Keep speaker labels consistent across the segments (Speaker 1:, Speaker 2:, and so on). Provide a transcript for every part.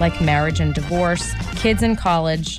Speaker 1: like marriage and divorce, kids in college,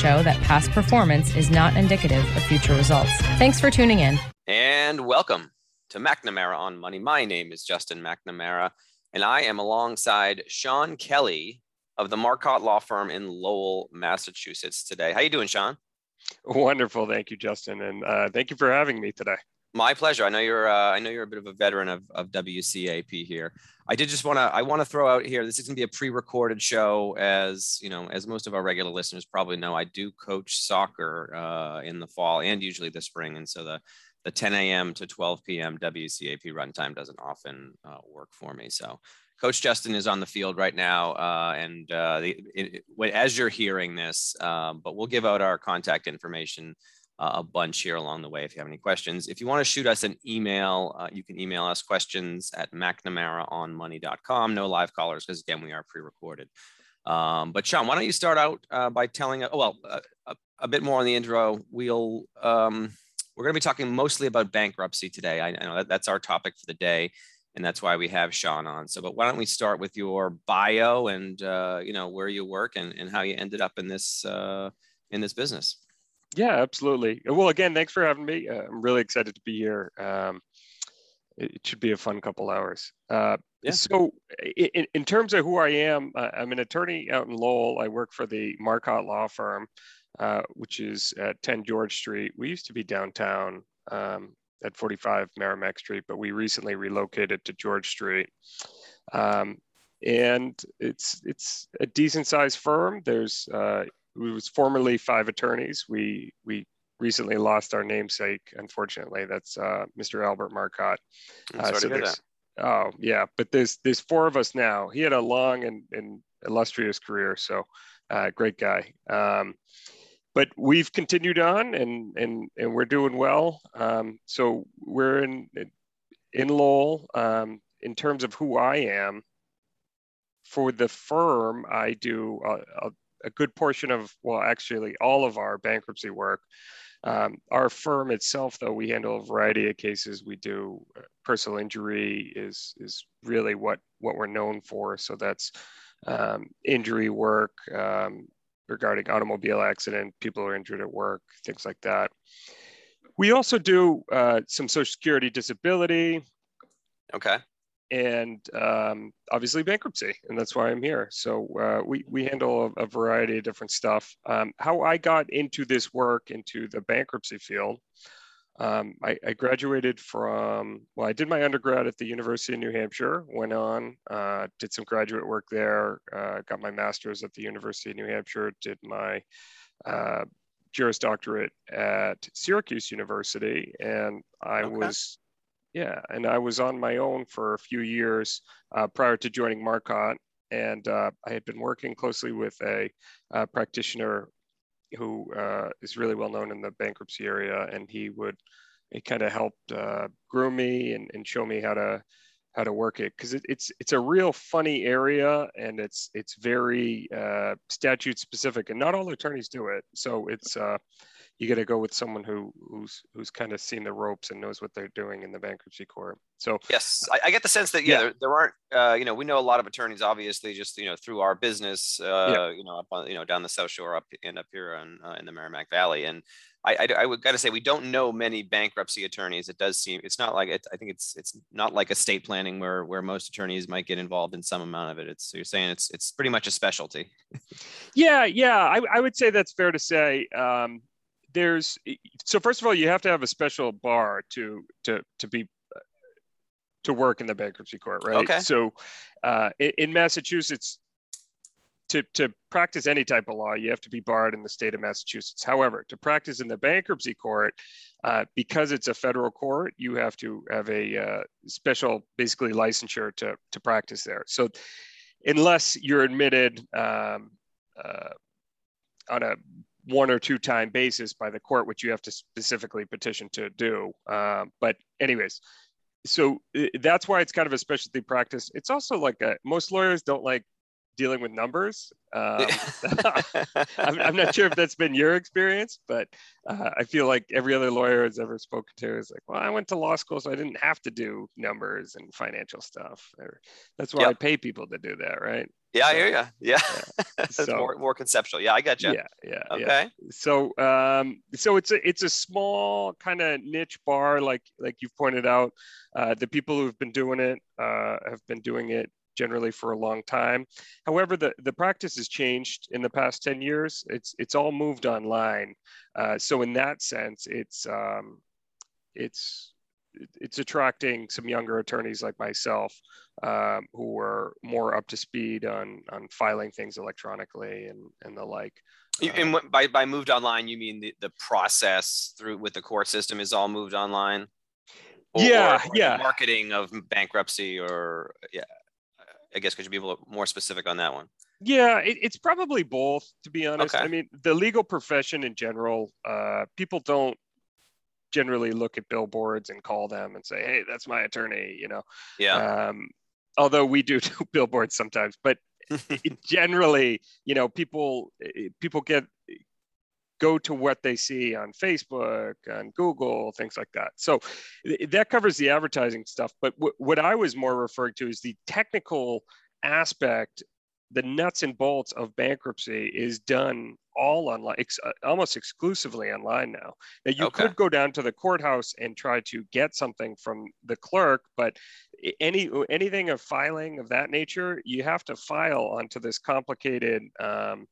Speaker 1: show that past performance is not indicative of future results. Thanks for tuning in.
Speaker 2: And welcome to McNamara on Money. My name is Justin McNamara, and I am alongside Sean Kelly of the Marcotte Law Firm in Lowell, Massachusetts today. How you doing, Sean?
Speaker 3: Wonderful, thank you, Justin, and uh, thank you for having me today.
Speaker 2: My pleasure. I know you're. Uh, I know you're a bit of a veteran of, of WCAP here. I did just want to. I want to throw out here. This is going to be a pre-recorded show, as you know, as most of our regular listeners probably know. I do coach soccer uh, in the fall and usually the spring, and so the the 10 a.m. to 12 p.m. WCAP runtime doesn't often uh, work for me. So, Coach Justin is on the field right now, uh, and uh, the, it, it, as you're hearing this, um, but we'll give out our contact information a bunch here along the way if you have any questions. If you want to shoot us an email, uh, you can email us questions at mcnamaraonmoney.com. No live callers because, again, we are pre recorded. Um, but, Sean, why don't you start out uh, by telling, oh, well, uh, a, bit more on the intro. We'll, um, we're going to be talking mostly about bankruptcy today. I, I know that that's our topic for the day and that's why we have Sean on. So, but why don't we start with your bio and uh, you know where you work and, and how you ended up in this uh, in this business?
Speaker 3: Yeah, absolutely. Well, again, thanks for having me. Uh, I'm really excited to be here. Um, it, should be a fun couple hours. Uh, yeah. So, in, in terms of who I am, uh, I'm an attorney out in Lowell. I work for the Marcotte Law Firm, uh, which is at 10 George Street. We used to be downtown um, at 45 Merrimack Street, but we recently relocated to George Street. Um, and it's it's a decent sized firm. There's uh, it was formerly five attorneys. We we recently lost our namesake. Unfortunately, that's uh, Mr. Albert Marcotte.
Speaker 2: Uh, so there's,
Speaker 3: oh yeah, but there's there's four of us now. He had a long and, and illustrious career, so uh, great guy. Um, but we've continued on, and and and we're doing well. Um, so we're in in Lowell. Um, in terms of who I am, for the firm, I do. Uh, a good portion of, well, actually all of our bankruptcy work. Um, our firm itself, though, we handle a variety of cases. We do uh, personal injury is is really what what we're known for. So that's um, injury work um, regarding automobile accident, people are injured at work, things like that. We also do uh, some Social Security disability.
Speaker 2: Okay
Speaker 3: and um, obviously bankruptcy, and that's why I'm here. So uh, we we handle a, a, variety of different stuff. Um, how I got into this work, into the bankruptcy field, um, I, I, graduated from, well, I did my undergrad at the University of New Hampshire, went on, uh, did some graduate work there, uh, got my master's at the University of New Hampshire, did my uh, Juris Doctorate at Syracuse University. And I okay. was, yeah, and I was on my own for a few years uh, prior to joining Marcotte. And uh, I had been working closely with a uh, practitioner who uh, is really well known in the bankruptcy area, and he would he kind of helped uh, groom me and, and show me how to how to work it because it, it's it's a real funny area and it's it's very uh, statute specific and not all attorneys do it so it's uh, you got to go with someone who who's who's kind of seen the ropes and knows what they're doing in the bankruptcy court. So
Speaker 2: yes, I, I get the sense that yeah, yeah. There, there, aren't uh, you know we know a lot of attorneys obviously just you know through our business uh, yeah. you know up on you know down the South Shore up and up here on, uh, in the Merrimack Valley and I, I, I would got to say we don't know many bankruptcy attorneys. It does seem it's not like it, I think it's it's not like estate planning where where most attorneys might get involved in some amount of it. It's so you're saying it's it's pretty much a specialty.
Speaker 3: yeah, yeah, I, I would say that's fair to say. Um, there's so first of all, you have to have a special bar to to to be to work in the bankruptcy court, right?
Speaker 2: Okay.
Speaker 3: So uh, in, Massachusetts, to, to practice any type of law, you have to be barred in the state of Massachusetts. However, to practice in the bankruptcy court, uh, because it's a federal court, you have to have a uh, special, basically licensure to, to practice there. So unless you're admitted um, uh, on a one or two time basis by the court, which you have to specifically petition to do. Um, but anyways, so uh, that's why it's kind of a specialty practice. It's also like a, most lawyers don't like dealing with numbers. Um, I'm, I'm, not sure if that's been your experience, but uh, I feel like every other lawyer has ever spoken to is like, well, I went to law school, so I didn't have to do numbers and financial stuff. Or, that's why yep. I pay people to do that, right?
Speaker 2: Yeah, so, I hear you. Yeah, yeah. so, more, more conceptual. Yeah, I got you.
Speaker 3: Yeah, yeah.
Speaker 2: Okay.
Speaker 3: Yeah. So, um, so it's a it's a small kind of niche bar, like like you've pointed out. Uh, the people who've been doing it uh, have been doing it generally for a long time. However, the, the practice has changed in the past 10 years. It's, it's all moved online. Uh, so in that sense, it's, um, it's, it's attracting some younger attorneys like myself um, who are more up to speed on, on filing things electronically and, and the like.
Speaker 2: And by, by moved online, you mean the, the process through with the court system is all moved online?
Speaker 3: Or, yeah,
Speaker 2: or
Speaker 3: yeah.
Speaker 2: marketing of bankruptcy or yeah. I guess could you be a little more specific on that one?
Speaker 3: Yeah, it, it's probably both, to be honest. Okay. I mean, the legal profession in general, uh, people don't generally look at billboards and call them and say, "Hey, that's my attorney," you know.
Speaker 2: Yeah.
Speaker 3: Um, although we do do billboards sometimes, but generally, you know, people people get go to what they see on Facebook, on Google, things like that. So that covers the advertising stuff. But w- what I was more referring to is the technical aspect, the nuts and bolts of bankruptcy is done all online, ex- uh, almost exclusively online now. Now you okay. could go down to the courthouse and try to get something from the clerk, but any anything of filing of that nature, you have to file onto this complicated um,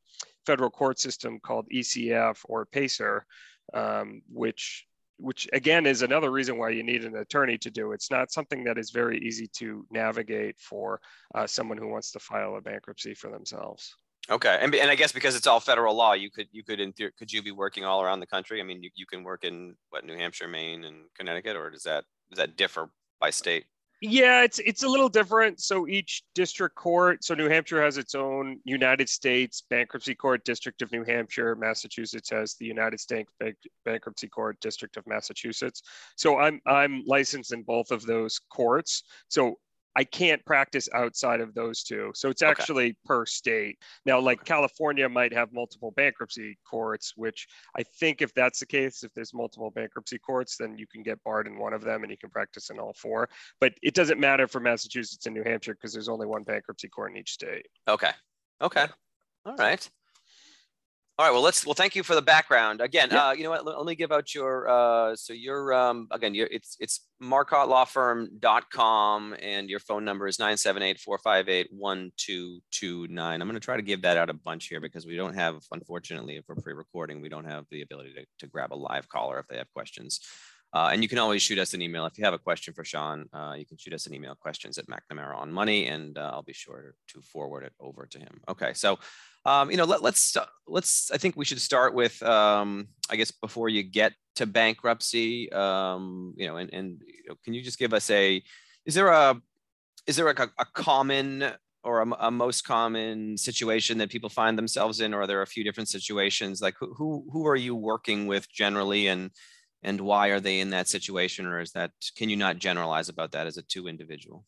Speaker 3: federal court system called ECF or PACER, um, which which again is another reason why you need an attorney to do. It's not something that is very easy to navigate for uh, someone who wants to file a bankruptcy for themselves.
Speaker 2: Okay, and, and I guess because it's all federal law, you could you could in theory, could you be working all around the country? I mean, you, you can work in what New Hampshire, Maine, and Connecticut, or does that does that differ by state?
Speaker 3: Yeah, it's it's a little different. So each district court, so New Hampshire has its own United States Bankruptcy Court District of New Hampshire. Massachusetts has the United States Bank, Bankruptcy Court District of Massachusetts. So I'm I'm licensed in both of those courts. So I can't practice outside of those two. So it's actually okay. per state. Now, like California might have multiple bankruptcy courts, which I think if that's the case, if there's multiple bankruptcy courts, then you can get barred in one of them and you can practice in all four. But it doesn't matter for Massachusetts and New Hampshire because there's only one bankruptcy court in each state.
Speaker 2: Okay. Okay. All right. All right. Well, let's. Well, thank you for the background. Again, yeah. uh, you know what? Let, let, me give out your. Uh, so your um, again, your, it's it's marcottelawfirm.com and your phone number is 978-458-1229. I'm going to try to give that out a bunch here because we don't have, unfortunately, if we're pre-recording, we don't have the ability to, to grab a live caller if they have questions. Uh, and you can always shoot us an email if you have a question for Sean. Uh, you can shoot us an email questions at McNamara on Money, and uh, I'll be sure to forward it over to him. Okay, so um, you know, let, let's let's. I think we should start with, um, I guess, before you get to bankruptcy. Um, you know, and and you know, can you just give us a? Is there a is there like a, a common or a, a, most common situation that people find themselves in, or are there a few different situations? Like who who who are you working with generally, and and why are they in that situation, or is that can you not generalize about that as a two individual?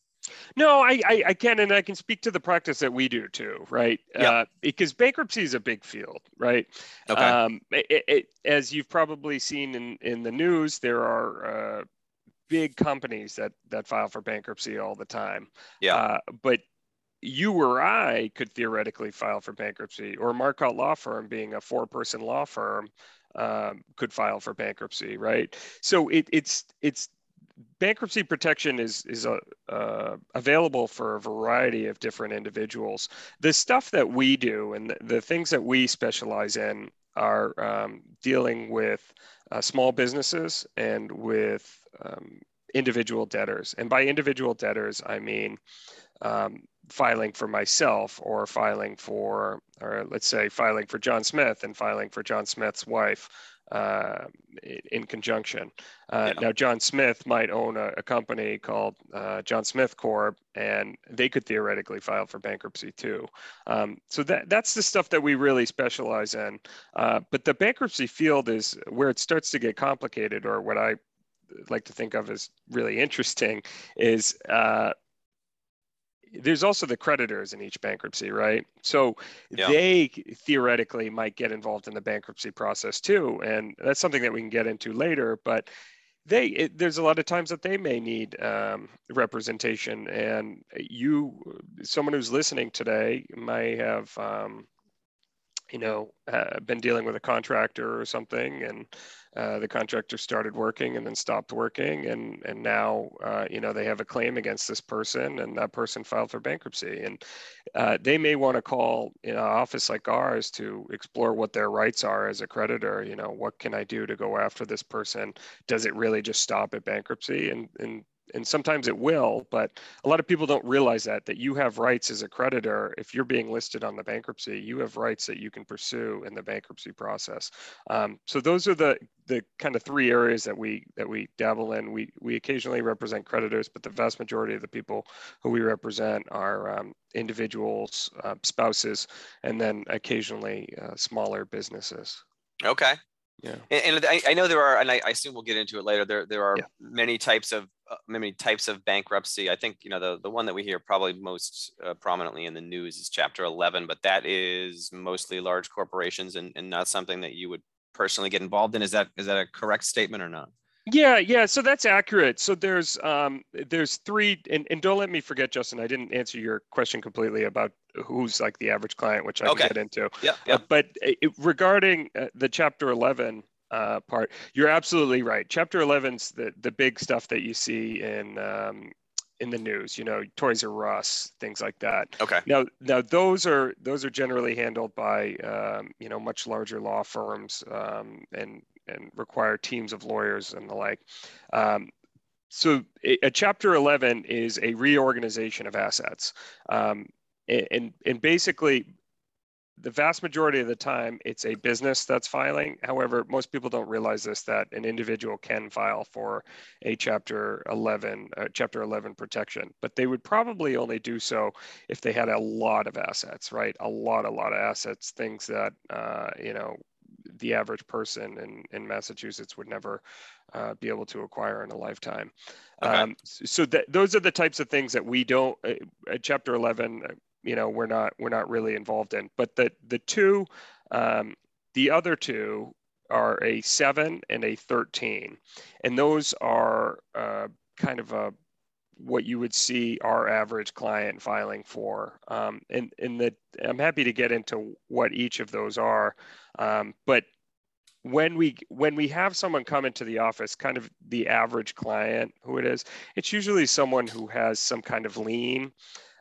Speaker 3: No, I, I, I can, and I can speak to the practice that we do too, right?
Speaker 2: Yeah. Uh,
Speaker 3: because bankruptcy is a big field, right?
Speaker 2: Okay.
Speaker 3: Um, it, it, as you've probably seen in, in the news, there are uh, big companies that that file for bankruptcy all the time.
Speaker 2: Yeah.
Speaker 3: Uh, but you or I could theoretically file for bankruptcy, or Marcotte Law Firm, being a four-person law firm, um, could file for bankruptcy, right? So it, it's it's bankruptcy protection is is a, uh, available for a variety of different individuals. The stuff that we do and the, the things that we specialize in are um, dealing with uh, small businesses and with um, individual debtors. And by individual debtors, I mean um, filing for myself or filing for, or let's say filing for John Smith and filing for John Smith's wife uh, in conjunction. Uh, yeah. Now, John Smith might own a, a company called uh, John Smith Corp, and they could theoretically file for bankruptcy too. Um, so that that's the stuff that we really specialize in. Uh, but the bankruptcy field is where it starts to get complicated, or what I like to think of as really interesting, is uh, there's also the creditors in each bankruptcy, right? So yeah. they theoretically might get involved in the bankruptcy process too, and that's something that we can get into later. But they, it, there's a lot of times that they may need um, representation, and you, someone who's listening today, may have. Um, you know, uh, been dealing with a contractor or something, and uh, the contractor started working and then stopped working, and and now uh, you know they have a claim against this person, and that person filed for bankruptcy, and uh, they may want to call an office like ours to explore what their rights are as a creditor. You know, what can I do to go after this person? Does it really just stop at bankruptcy? And and and sometimes it will but a lot of people don't realize that that you have rights as a creditor. If you're being listed on the bankruptcy you have rights that you can pursue in the bankruptcy process. Um, so those are the the kind of three areas that we that we dabble in. We we occasionally represent creditors but the vast majority of the people who we represent are um, individuals uh, spouses and then occasionally uh, smaller businesses.
Speaker 2: Okay
Speaker 3: yeah.
Speaker 2: And, and I, I, know there are, and I, I, assume we'll get into it later. There, there are yeah. many types of uh, many types of bankruptcy. I think you know the the one that we hear probably most uh, prominently in the news is Chapter 11, but that is mostly large corporations and, and not something that you would personally get involved in. Is that is that a correct statement or not?
Speaker 3: Yeah, yeah. So that's accurate. So there's um there's three, and, and don't let me forget, Justin. I didn't answer your question completely about who's like the average client, which I okay. can get into.
Speaker 2: Yeah, yeah. Uh,
Speaker 3: but it, regarding uh, the Chapter 11 uh, part, you're absolutely right. Chapter 11's the the big stuff that you see in um, in the news. You know, Toys R Us, things like that.
Speaker 2: Okay.
Speaker 3: Now, now those are those are generally handled by um, you know much larger law firms um, and and require teams of lawyers and the like. Um, so a, a, chapter 11 is a reorganization of assets. Um, and, and basically the vast majority of the time it's a business that's filing. However most people don't realize this that an individual can file for a chapter 11 uh, chapter 11 protection but they would probably only do so if they had a lot of assets right? A lot a lot of assets things that uh, you know the average person in, in massachusetts would never uh, be able to acquire in a lifetime
Speaker 2: okay. um,
Speaker 3: so that those are the types of things that we don't uh, chapter 11 you know we're not we're not really involved in. But the the two, um, the other two are a seven and a thirteen, and those are uh, kind of a what you would see our average client filing for. Um, and and the I'm happy to get into what each of those are, um, but when we when we have someone come into the office kind of the average client who it is it's usually someone who has some kind of lien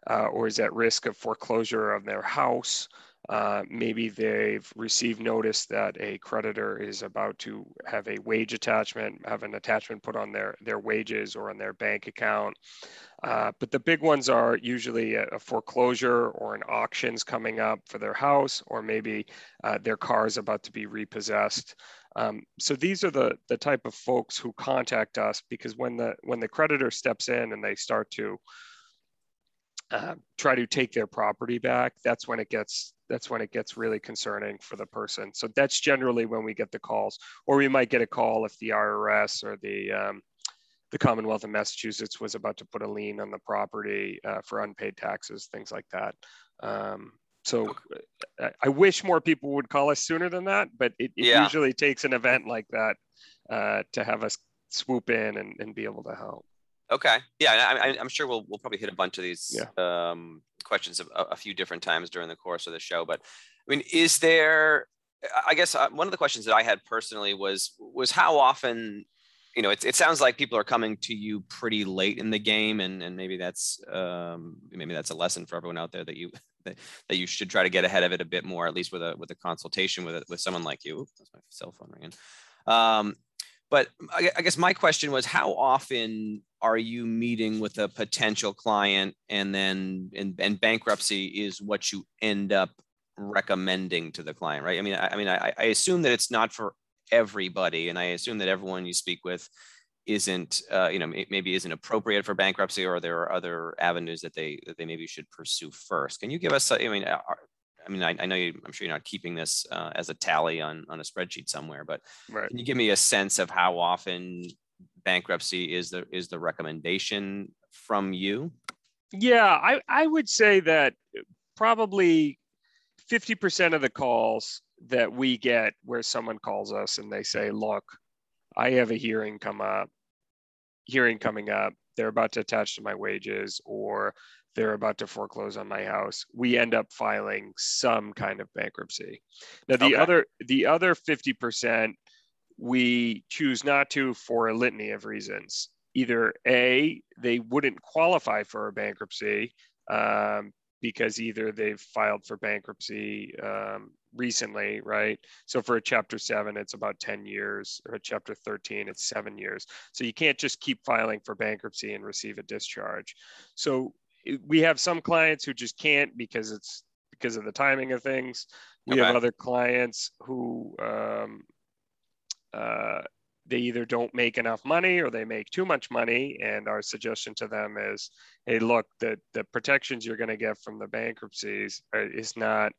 Speaker 3: uh, or is at risk of foreclosure of their house. Uh, maybe they've received notice that a creditor is about to have a wage attachment, have an attachment put on their, their wages or on their bank account. Uh, but the big ones are usually a, a, foreclosure or an auction's coming up for their house, or maybe uh, their car is about to be repossessed. Um, so these are the, the type of folks who contact us because when the when the creditor steps in and they start to uh, try to take their property back, that's when it gets that's when it gets really concerning for the person. So that's generally when we get the calls, or we might get a call if the IRS or the um, the Commonwealth of Massachusetts was about to put a lien on the property uh, for unpaid taxes, things like that. Um, so I, I, wish more people would call us sooner than that, but it, it yeah. usually takes an event like that uh, to have us swoop in and, and be able to help.
Speaker 2: Okay. Yeah, I, am sure we'll we'll probably hit a bunch of these yeah. um, questions a, a, few different times during the course of the show. But I mean, is there? I guess uh, one of the questions that I had personally was was how often you know, it, it sounds like people are coming to you pretty late in the game, and, and maybe that's um, maybe that's a lesson for everyone out there that you that, that you should try to get ahead of it a bit more, at least with a with a consultation with a, with someone like you. That's my cell phone ringing. Um, but I, I guess my question was, how often are you meeting with a potential client, and then and, and bankruptcy is what you end up recommending to the client, right? I mean, I, I mean, I, I assume that it's not for everybody, and I assume that everyone you speak with isn't uh, you know maybe isn't appropriate for bankruptcy or there are other avenues that they that they maybe should pursue first can you give us i mean are, i mean I, I, know you i'm sure you're not keeping this uh, as a tally on on a spreadsheet somewhere but right. can you give me a sense of how often bankruptcy is the is the recommendation from you
Speaker 3: yeah i i would say that probably 50% of the calls that we get where someone calls us and they say, look, I have a hearing come up, hearing coming up. They're about to attach to my wages or they're about to foreclose on my house. We end up filing some kind of bankruptcy. Now the okay. other the other 50% we choose not to for a litany of reasons. Either A, they wouldn't qualify for a bankruptcy um, because either they've filed for bankruptcy um, recently, right? So for a chapter seven, it's about 10 years, or a chapter 13, it's seven years. So you can't just keep filing for bankruptcy and receive a discharge. So we have some clients who just can't because it's because of the timing of things. We okay. have other clients who um, uh, they either don't make enough money or they make too much money. And our suggestion to them is, hey, look, the the protections you're going to get from the bankruptcies are, is not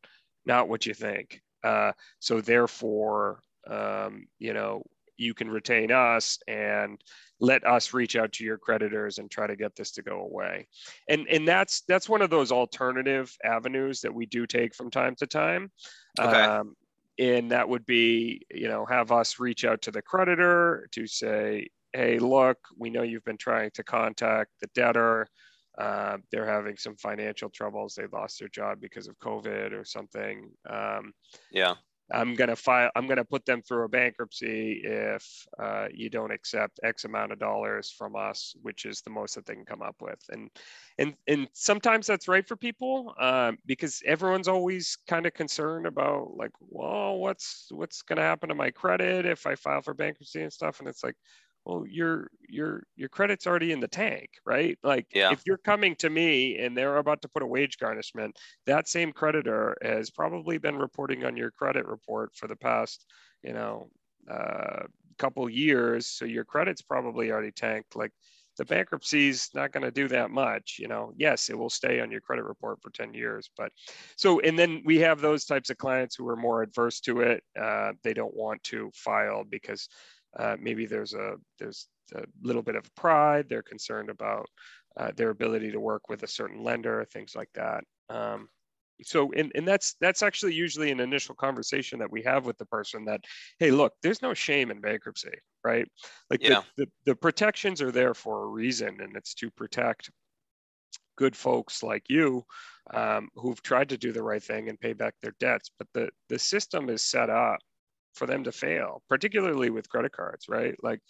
Speaker 3: not what you think. Uh, so therefore, um, you know, you can retain us and let us reach out to your creditors and try to get this to go away. And and that's that's one of those alternative avenues that we do take from time to time. Okay. Um, and that would be, you know, have us reach out to the creditor to say, hey, look, we know you've been trying to contact the debtor. Uh, they're having some financial troubles. They lost their job because of COVID or something. Um,
Speaker 2: yeah.
Speaker 3: I'm gonna file. I'm gonna put them through a bankruptcy if uh, you don't accept X amount of dollars from us, which is the most that they can come up with. And and and sometimes that's right for people um, because everyone's always kind of concerned about like, well, what's what's gonna happen to my credit if I file for bankruptcy and stuff. And it's like, well your your your credit's already in the tank right? Like yeah. if you're coming to me and they're about to put a wage garnishment that same creditor has probably been reporting on your credit report for the past you know uh, couple years so your credit's probably already tanked. Like the bankruptcy's not going to do that much you know? Yes it will stay on your credit report for 10 years but so and then we have those types of clients who are more adverse to it uh, they don't want to file because uh, maybe there's a there's a little bit of pride. They're concerned about uh, their ability to work with a certain lender, things like that. Um, so, and, and that's that's actually usually an initial conversation that we have with the person that, hey, look, there's no shame in bankruptcy, right? Like yeah. the, the, the protections are there for a reason, and it's to protect good folks like you um, who've tried to do the right thing and pay back their debts. But the the system is set up for them to fail, particularly with credit cards, right? Like,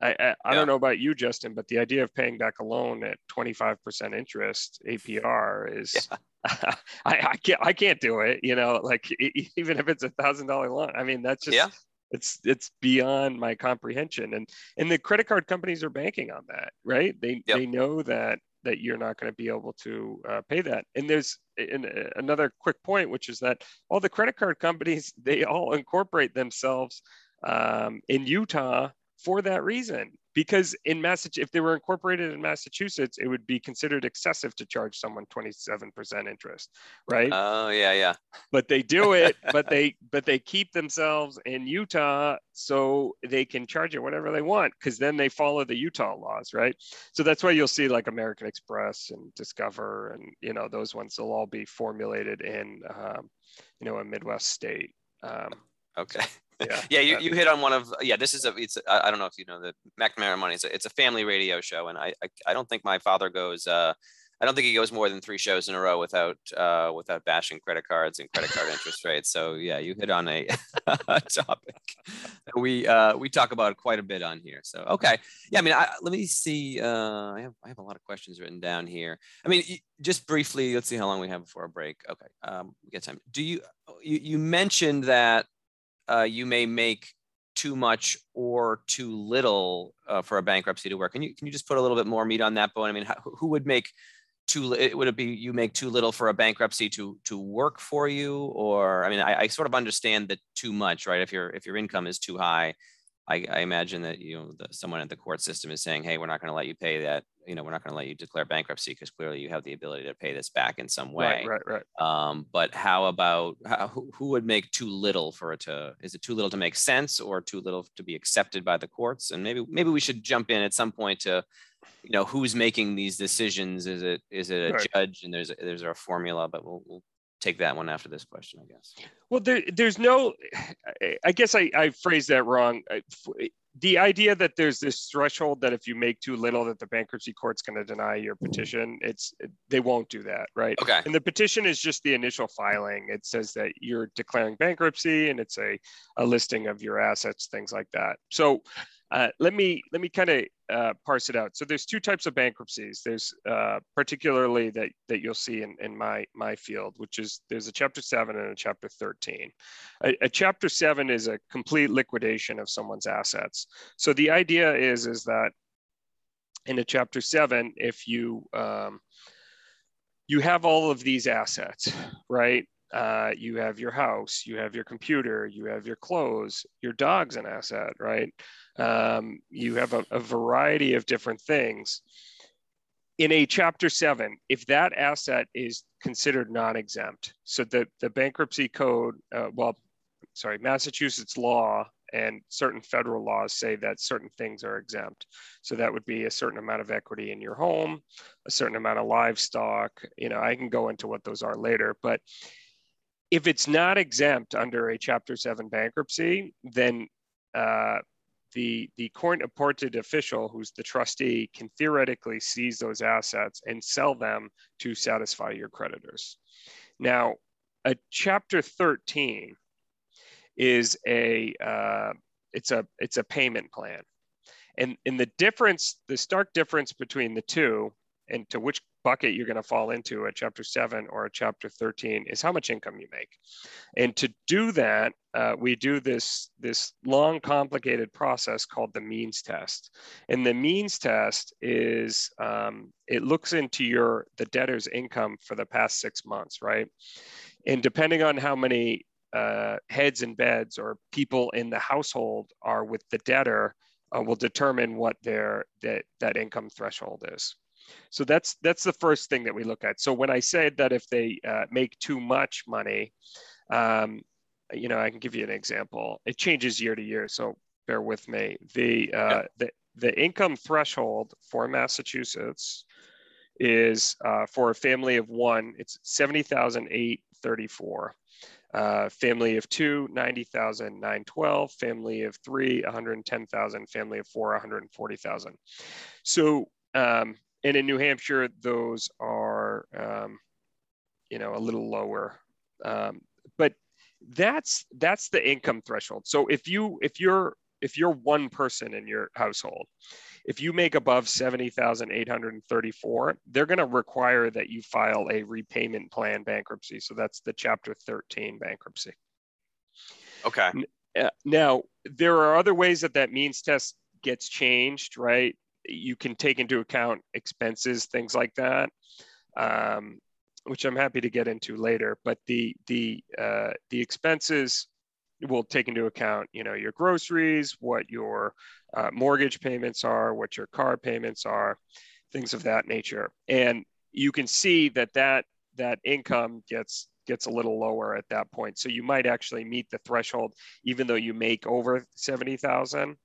Speaker 3: I, I, I don't know about you, Justin, but the idea of paying back a loan at 25% interest APR is, yeah. I, I can't I can't do it. You know, like even if it's a thousand dollar loan. I mean, that's just yeah. it's it's beyond my comprehension. And and the credit card companies are banking on that, right? They yep. they know that that you're not going to be able to uh, pay that. And there's in, uh, another quick point, which is that all the credit card companies they all incorporate themselves um, in Utah for that reason because in Massachusetts, if they were incorporated in Massachusetts, it would be considered excessive to charge someone 27% interest, right?
Speaker 2: Oh yeah, yeah.
Speaker 3: But they do it, but they but they keep themselves in Utah so they can charge it whatever they want because then they follow the Utah laws, right? So that's why you'll see like American Express and Discover and you know those ones will all be formulated in um, you know a Midwest state. Um,
Speaker 2: okay yeah, yeah you, you hit on one of yeah this is a it's I don't know if you know the McNamara Money it's a, it's a family radio show and I, I, I don't think my father goes uh I don't think he goes more than three shows in a row without uh without bashing credit cards and credit card interest rates so yeah you hit on a, a topic that we uh we talk about quite a bit on here so okay. Yeah I mean I, let me see uh I have I have a lot of questions written down here. I mean just briefly let's see how long we have before a break. Okay um we get time. Do you you, you mentioned that uh, you may make too much or too little uh, for a bankruptcy to work. Can you can you just put a little bit more meat on that bone? I mean, how, who would make too It, would it be you make too little for a bankruptcy to to work for you, or I mean, I, I sort of understand that too much, right? If your if your income is too high, I, I imagine that you know the, someone at the court system is saying, "Hey, we're not going to let you pay that. You know, we're not going to let you declare bankruptcy because clearly you have the ability to pay this back in some way."
Speaker 3: Right, right,
Speaker 2: right. Um, but how about how, who, who would make too little for it to? Is it too little to make sense, or too little to be accepted by the courts? And maybe maybe we should jump in at some point to, you know, who's making these decisions? Is it is it a right. judge? And there's a, there's a formula, but we'll, we'll take that one after this question, I guess.
Speaker 3: Well, there, there's no, I guess I, I phrased that wrong. The idea that there's this threshold that if you make too little, that the bankruptcy court's going to deny your petition, it's they won't do that, right?
Speaker 2: Okay.
Speaker 3: And the petition is just the initial filing. It says that you're declaring bankruptcy, and it's a, a listing of your assets, things like that. So uh, let me let me kind of uh, parse it out. So there's two types of bankruptcies. There's uh, particularly that that you'll see in, in my my field, which is there's a chapter seven and a chapter 13. A, a, chapter seven is a complete liquidation of someone's assets. So the idea is is that in a chapter seven, if you um, you have all of these assets, right? Uh, you have your house, you have your computer, you have your clothes, your dog's an asset, right? Um, you have a, a variety of different things. In a chapter seven, if that asset is considered non-exempt, so the, the bankruptcy code, uh, well, sorry, Massachusetts law and certain federal laws say that certain things are exempt. So that would be a certain amount of equity in your home, a certain amount of livestock. You know, I can go into what those are later, but if it's not exempt under a Chapter 7 bankruptcy, then uh, the, the court appointed official, who's the trustee, can theoretically seize those assets and sell them to satisfy your creditors. Now, a Chapter 13 is a uh, it's a it's a payment plan, and and the difference, the stark difference between the two, and to which bucket you're going to fall into a chapter 7 or a chapter 13 is how much income you make. And to do that uh, we do this this long complicated process called the means test. And the means test is um, it looks into your the debtor's income for the past six months right? And depending on how many uh, heads and beds or people in the household are with the debtor uh, will determine what their that, that income threshold is so that's that's the first thing that we look at. So when I said that if they uh, make too much money, um, you know, I can give you an example. It changes year to year, so bear with me. The uh, yeah. the the income threshold for Massachusetts is uh, for a family of one, it's seventy thousand eight thirty four. Uh, family of two, 90,000, 912, family of three, 110,000, family of four, 140,000. So um, and in New Hampshire, those are, um, you know, a little lower. Um, but that's that's the income threshold. So if you if you're if you're one person in your household, if you make above 70,834, they're going to require that you file a repayment plan bankruptcy. So that's the chapter 13 bankruptcy.
Speaker 2: Okay.
Speaker 3: Uh, now, there are other ways that that means test gets changed, right? You can take into account expenses, things like that, um, which I'm happy to get into later. But the the uh, the expenses will take into account, you know, your groceries, what your uh, mortgage payments are, what your car payments are, things of that nature. And you can see that that that income gets gets a little lower at that point. So you might actually meet the threshold, even though you make over 70,000,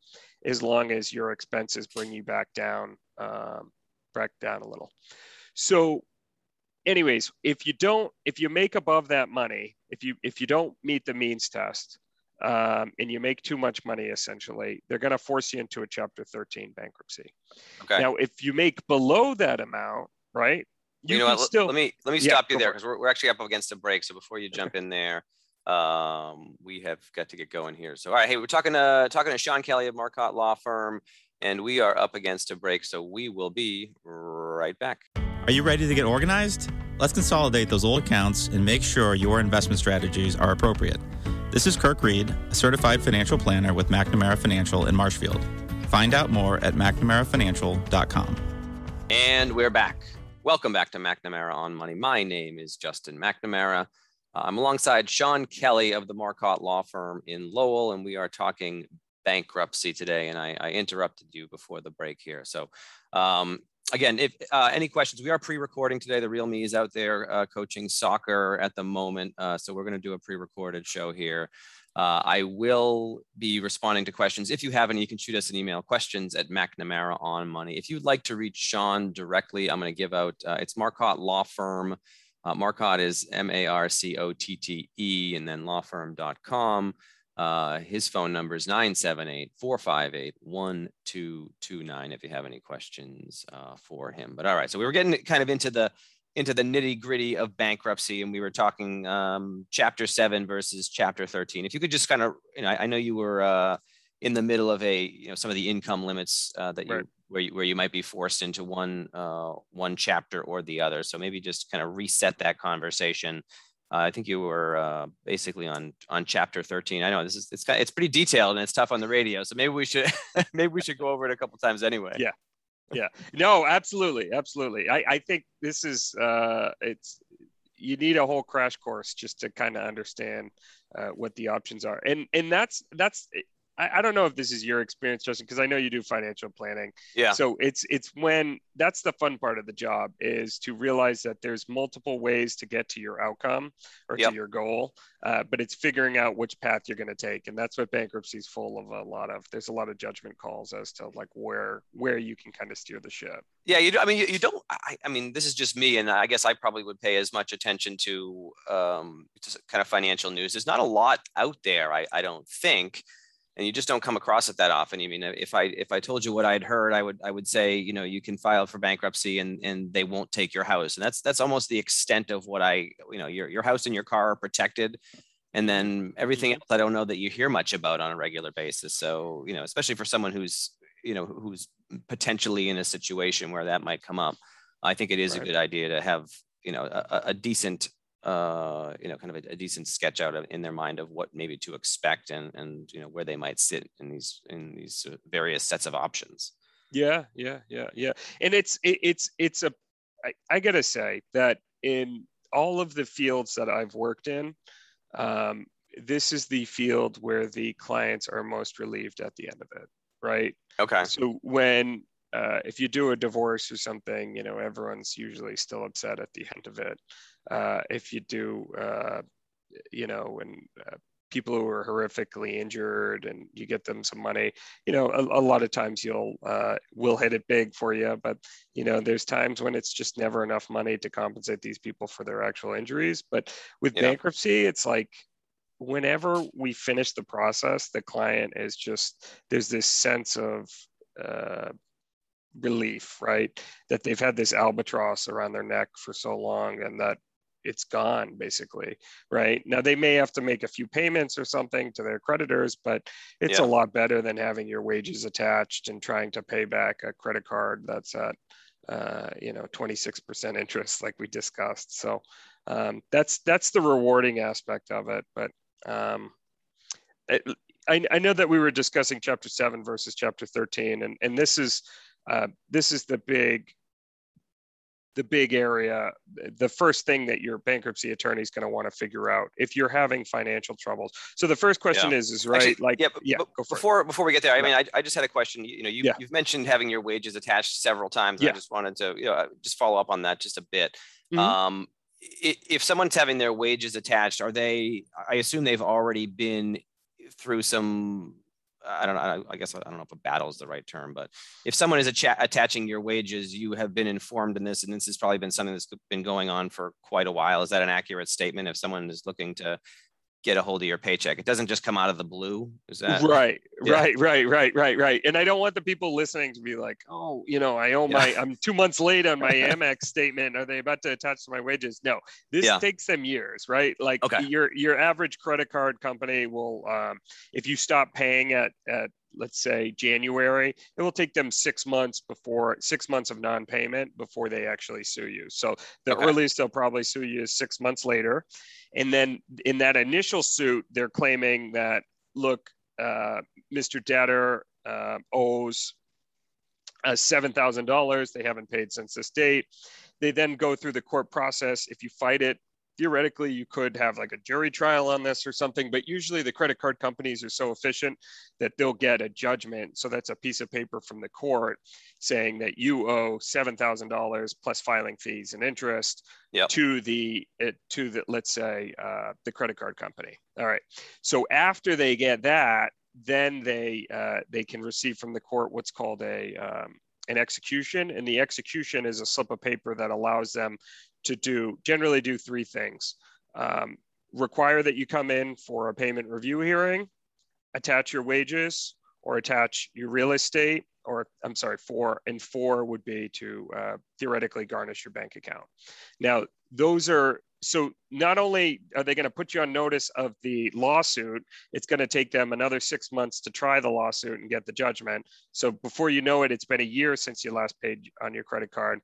Speaker 3: as long as your expenses bring you back down, um, back down a little. So anyways, if you don't, if you make above that money, if you, if you don't meet the means test, um, and you make too much money, essentially, they're going to force you into a Chapter 13 bankruptcy. Okay. Now, if you make below that amount, right?
Speaker 2: You, you know what? Still... Let me let me stop yeah, you there because we're, we're actually up against a break. So before you jump in there, um, we have got to get going here. So all right, hey, we're talking to talking to Sean Kelly of Marcotte Law Firm, and we are up against a break. So we will be right back.
Speaker 4: Are you ready to get organized? Let's consolidate those old accounts and make sure your investment strategies are appropriate. This is Kirk Reed, a certified financial planner with McNamara Financial in Marshfield. Find out more at McNamaraFinancial.com.
Speaker 2: And we're back. Welcome back to McNamara on Money. My name is Justin McNamara. I'm alongside Sean Kelly of the Marcotte Law Firm in Lowell, and we are talking bankruptcy today. And I, I interrupted you before the break here. So um, again, if uh, any questions, we are pre-recording today. The real me is out there uh, coaching soccer at the moment, uh, so we're going to do a pre-recorded show here. Uh, I will be responding to questions. If you have any, you can shoot us an email, questions at McNamara on money. If you'd like to reach Sean directly, I'm going to give out, uh, it's Marcotte Law Firm. Uh, Marcotte is M-A-R-C-O-T-T-E and then lawfirm.com. Uh, his phone number is 978 458 1229 if you have any questions uh, for him. But all right, so we were getting kind of into the into the nitty gritty of bankruptcy, and we were talking um, chapter seven versus chapter 13. If you could just kind of, you know, I, I know you were uh, in the middle of a, you know, some of the income limits uh, that right. you where you, where you might be forced into one uh, one chapter or the other. So maybe just kind of reset that conversation uh, I think you were uh, basically on on chapter 13. I know this is it's it's pretty detailed and it's tough on the radio, so maybe we should maybe we should go over it a couple times anyway.
Speaker 3: Yeah, yeah, no, absolutely, absolutely. I I think this is uh, it's you need a whole crash course just to kind of understand uh, what the options are, and and that's that's I, I don't know if this is your experience, Justin, because I know you do financial planning.
Speaker 2: Yeah.
Speaker 3: So it's it's when that's the fun part of the job is to realize that there's multiple ways to get to your outcome or yep. to your goal, uh, but it's figuring out which path you're going to take, and that's what bankruptcy is full of a lot of. There's a lot of judgment calls as to like where where you can kind of steer the ship.
Speaker 2: Yeah, you. Do, I mean, you, you don't. I, I mean, this is just me, and I guess I probably would pay as much attention to um, just kind of financial news. There's not a lot out there. I I don't think and you just don't come across it that often. I mean, if I if I told you what I'd heard, I would I would say, you know, you can file for bankruptcy and and they won't take your house, and that's that's almost the extent of what I, you know, your your house and your car are protected, and then everything mm-hmm. else I don't know that you hear much about on a regular basis. So you know, especially for someone who's you know who's potentially in a situation where that might come up, I think it is right. a good idea to have you know a, a decent uh, you know, kind of a, a, decent sketch out of, in their mind of what maybe to expect and and you know where they might sit in these in these various sets of options.
Speaker 3: Yeah, yeah, yeah, yeah. And it's it, it's it's a I, I gotta say that in all of the fields that I've worked in, um, this is the field where the clients are most relieved at the end of it, right?
Speaker 2: Okay.
Speaker 3: So when uh, if you do a divorce or something, you know, everyone's usually still upset at the end of it. Uh, if you do, uh, you know, when uh, people who are horrifically injured and you get them some money, you know, a, a lot of times you'll uh, will hit it big for you, but you know, there's times when it's just never enough money to compensate these people for their actual injuries. But with yeah. bankruptcy, it's like whenever we finish the process, the client is just there's this sense of uh, relief, right? That they've had this albatross around their neck for so long, and that it's gone basically, right? Now they may have to make a few payments or something to their creditors, but it's
Speaker 2: Yeah.
Speaker 3: a lot better than having your wages attached and trying to pay back a credit card that's at uh, you know 26% interest like we discussed. So um, that's that's the rewarding aspect of it, but um, it, I, I know that we were discussing chapter seven versus chapter 13 and, and this is uh, this is the big the big area the first thing that your bankruptcy attorney is going to want to figure out if you're having financial troubles so the first question is is right
Speaker 2: Actually,
Speaker 3: like
Speaker 2: yeah, but,
Speaker 3: yeah
Speaker 2: but
Speaker 3: go for it.
Speaker 2: before before we get there, I
Speaker 3: Yeah.
Speaker 2: mean, I, I just had a question. You, you know, you,
Speaker 3: Yeah.
Speaker 2: you've mentioned having your wages attached several times. I just wanted to, you know, just follow up on that just a bit.
Speaker 3: Mhm.
Speaker 2: Um, if someone's having their wages attached, are they? I assume they've already been through some. I don't know. I guess I don't know if a battle is the right term, but if someone is attaching your wages, you have been informed in this, and this has probably been something that's been going on for quite a while. Is that an accurate statement? If someone is looking to get a hold of your paycheck, it doesn't just come out of the blue. Is that
Speaker 3: right
Speaker 2: yeah.
Speaker 3: right right right right right and i don't want the people listening to be like oh you know i owe
Speaker 2: Yeah.
Speaker 3: my i'm two months late on my amex statement are they about to attach to my wages no this
Speaker 2: Yeah.
Speaker 3: takes them years right like
Speaker 2: Okay.
Speaker 3: your your average credit card company will um, if you stop paying at at let's say january it will take them six months before six months of non-payment before they actually sue you so the
Speaker 2: Okay.
Speaker 3: earliest they'll probably sue you is six months later and then in that initial suit they're claiming that look uh, Mr. Debtor uh, owes uh, $7,000. They haven't paid since this date. They then go through the court process. If you fight it, theoretically, you could have like a jury trial on this or something, but usually the credit card companies are so efficient that they'll get a judgment. So that's a piece of paper from the court saying that you owe $7,000 plus filing fees and interest
Speaker 2: Yep.
Speaker 3: to the, to the, let's say, uh, the credit card company. All right. So after they get that, then they uh, they can receive from the court what's called a um, an execution, and the execution is a slip of paper that allows them to do generally do three things: um, require that you come in for a payment review hearing, attach your wages, or attach your real estate, or I'm sorry, four and four would be to uh, theoretically garnish your bank account. Now those are so not only are they going to put you on notice of the lawsuit, it's going to take them another six months to try the lawsuit and get the judgment. So before you know it, it's been a year since you last paid on your credit card.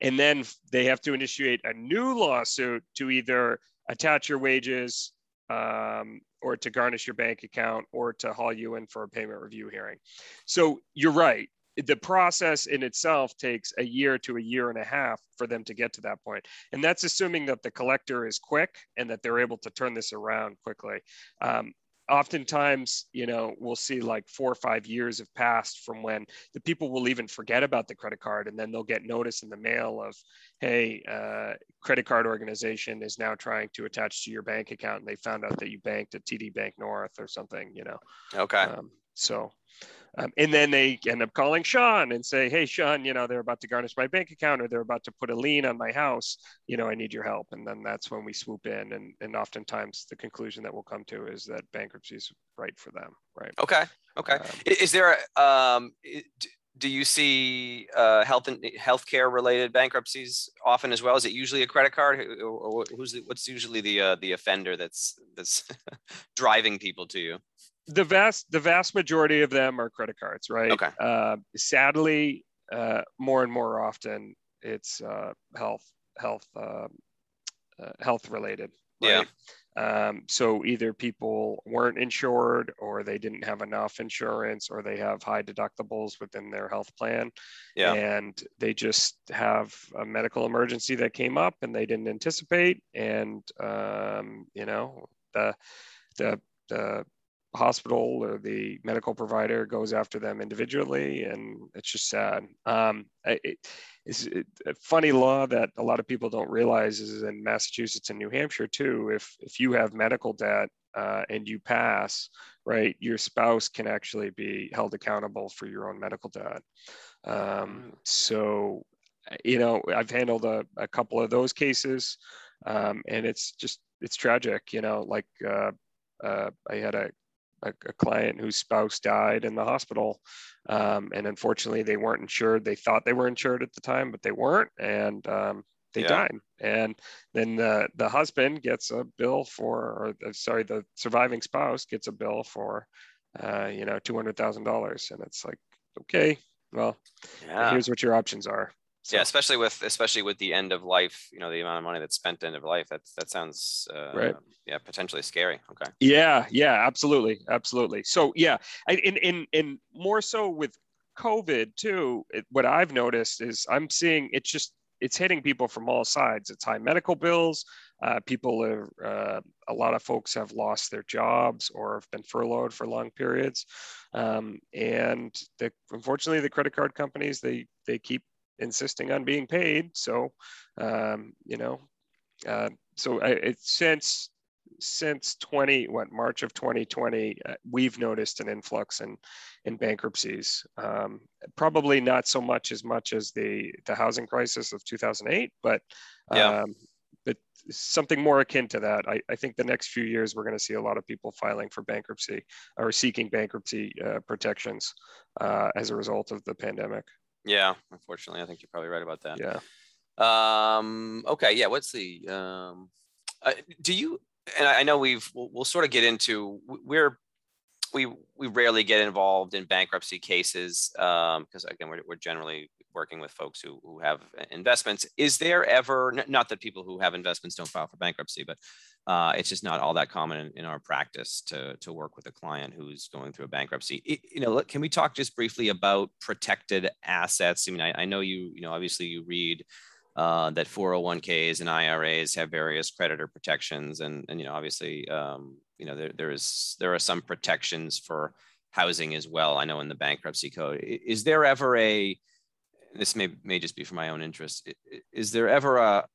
Speaker 3: And then they have to initiate a new lawsuit to either attach your wages um, or to garnish your bank account or to haul you in for a payment review hearing. So you're right. The process in itself takes a year to a year and a half for them to get to that point. And that's assuming that the collector is quick and that they're able to turn this around quickly. Um, oftentimes, you know, we'll see like four or five years have passed from when the people will even forget about the credit card and then they'll get notice in the mail of, hey, uh, credit card organization is now trying to attach to your bank account and they found out that you banked at TD Bank North or something, you know.
Speaker 2: Okay.
Speaker 3: Um, so, um, and then they end up calling Sean and say, "Hey, Sean, you know they're about to garnish my bank account, or they're about to put a lien on my house. You know, I need your help." And then that's when we swoop in, and and oftentimes the conclusion that we'll come to is that bankruptcy is right for them, right?
Speaker 2: Okay. Okay.
Speaker 3: Um,
Speaker 2: Is there a, um, do you see uh, health and healthcare related bankruptcies often as well? Is it usually a credit card, or, who's the, what's usually the uh, the offender that's that's driving people to you?
Speaker 3: The vast the vast majority of them are credit cards, right?
Speaker 2: Okay.
Speaker 3: Uh, sadly, uh, more and more often it's uh, health health uh, uh, health related.
Speaker 2: Yeah.
Speaker 3: Um, so either people weren't insured, or they didn't have enough insurance, or they have high deductibles within their health plan,
Speaker 2: Yeah.
Speaker 3: and they just have a medical emergency that came up and they didn't anticipate, and um, you know the the the hospital or the medical provider goes after them individually and it's just sad. Um, it, it's a funny law that a lot of people don't realize is in massachusetts and new hampshire too if if you have medical debt uh, and you pass right your spouse can actually be held accountable for your own medical debt. Um, so you know i've handled a, a couple of those cases um, and it's just it's tragic you know like uh, uh, i had a a, a, client whose spouse died in the hospital. Um, and unfortunately, they weren't insured. They thought they were insured at the time, but they weren't. And um, they
Speaker 2: Yeah.
Speaker 3: die, and then the the husband gets a bill for, or sorry, the surviving spouse gets a bill for, uh, you know, two hundred thousand dollars, and it's like, okay, well,
Speaker 2: Yeah.
Speaker 3: here's what your options are.
Speaker 2: Yeah, especially with especially with the end of life, you know, the amount of money that's spent end of life. That's that sounds uh,
Speaker 3: Right.
Speaker 2: yeah, potentially scary. Okay.
Speaker 3: Yeah, yeah, absolutely, absolutely. So yeah, in in in more so with COVID too. It, what I've noticed is I'm seeing it's just it's hitting people from all sides. It's high medical bills. Uh, people are uh, a lot of folks have lost their jobs or have been furloughed for long periods, um, and the, unfortunately the credit card companies they they keep insisting on being paid. So um, you know, uh, so I, it's since since 20 what march of 2020 uh, we've noticed an influx in in bankruptcies um, probably not so much as much as the the housing crisis of 2008 but
Speaker 2: Yeah.
Speaker 3: um, but something more akin to that I, I think the next few years we're going to see a lot of people filing for bankruptcy or seeking bankruptcy uh, protections uh, as a result of the pandemic
Speaker 2: Yeah, unfortunately, I think you're probably right about that.
Speaker 3: yeah
Speaker 2: Um, okay, yeah. What's the um, uh, do you? And I I know we've we'll, we'll sort of get into we're we we rarely get involved in bankruptcy cases because again we're, we're generally working with folks who, who have investments is there ever not that people who have investments don't file for bankruptcy but uh, it's just not all that common in, in our practice to, to work with a client who's going through a bankruptcy I- you know look, can we talk just briefly about protected assets i mean i, I know you you know obviously you read uh, that 401ks and IRAs have various creditor protections, and and you know obviously um, you know there there is there are some protections for housing as well. I know in the bankruptcy code, is there ever a this may may just be for my own interest. Is there ever a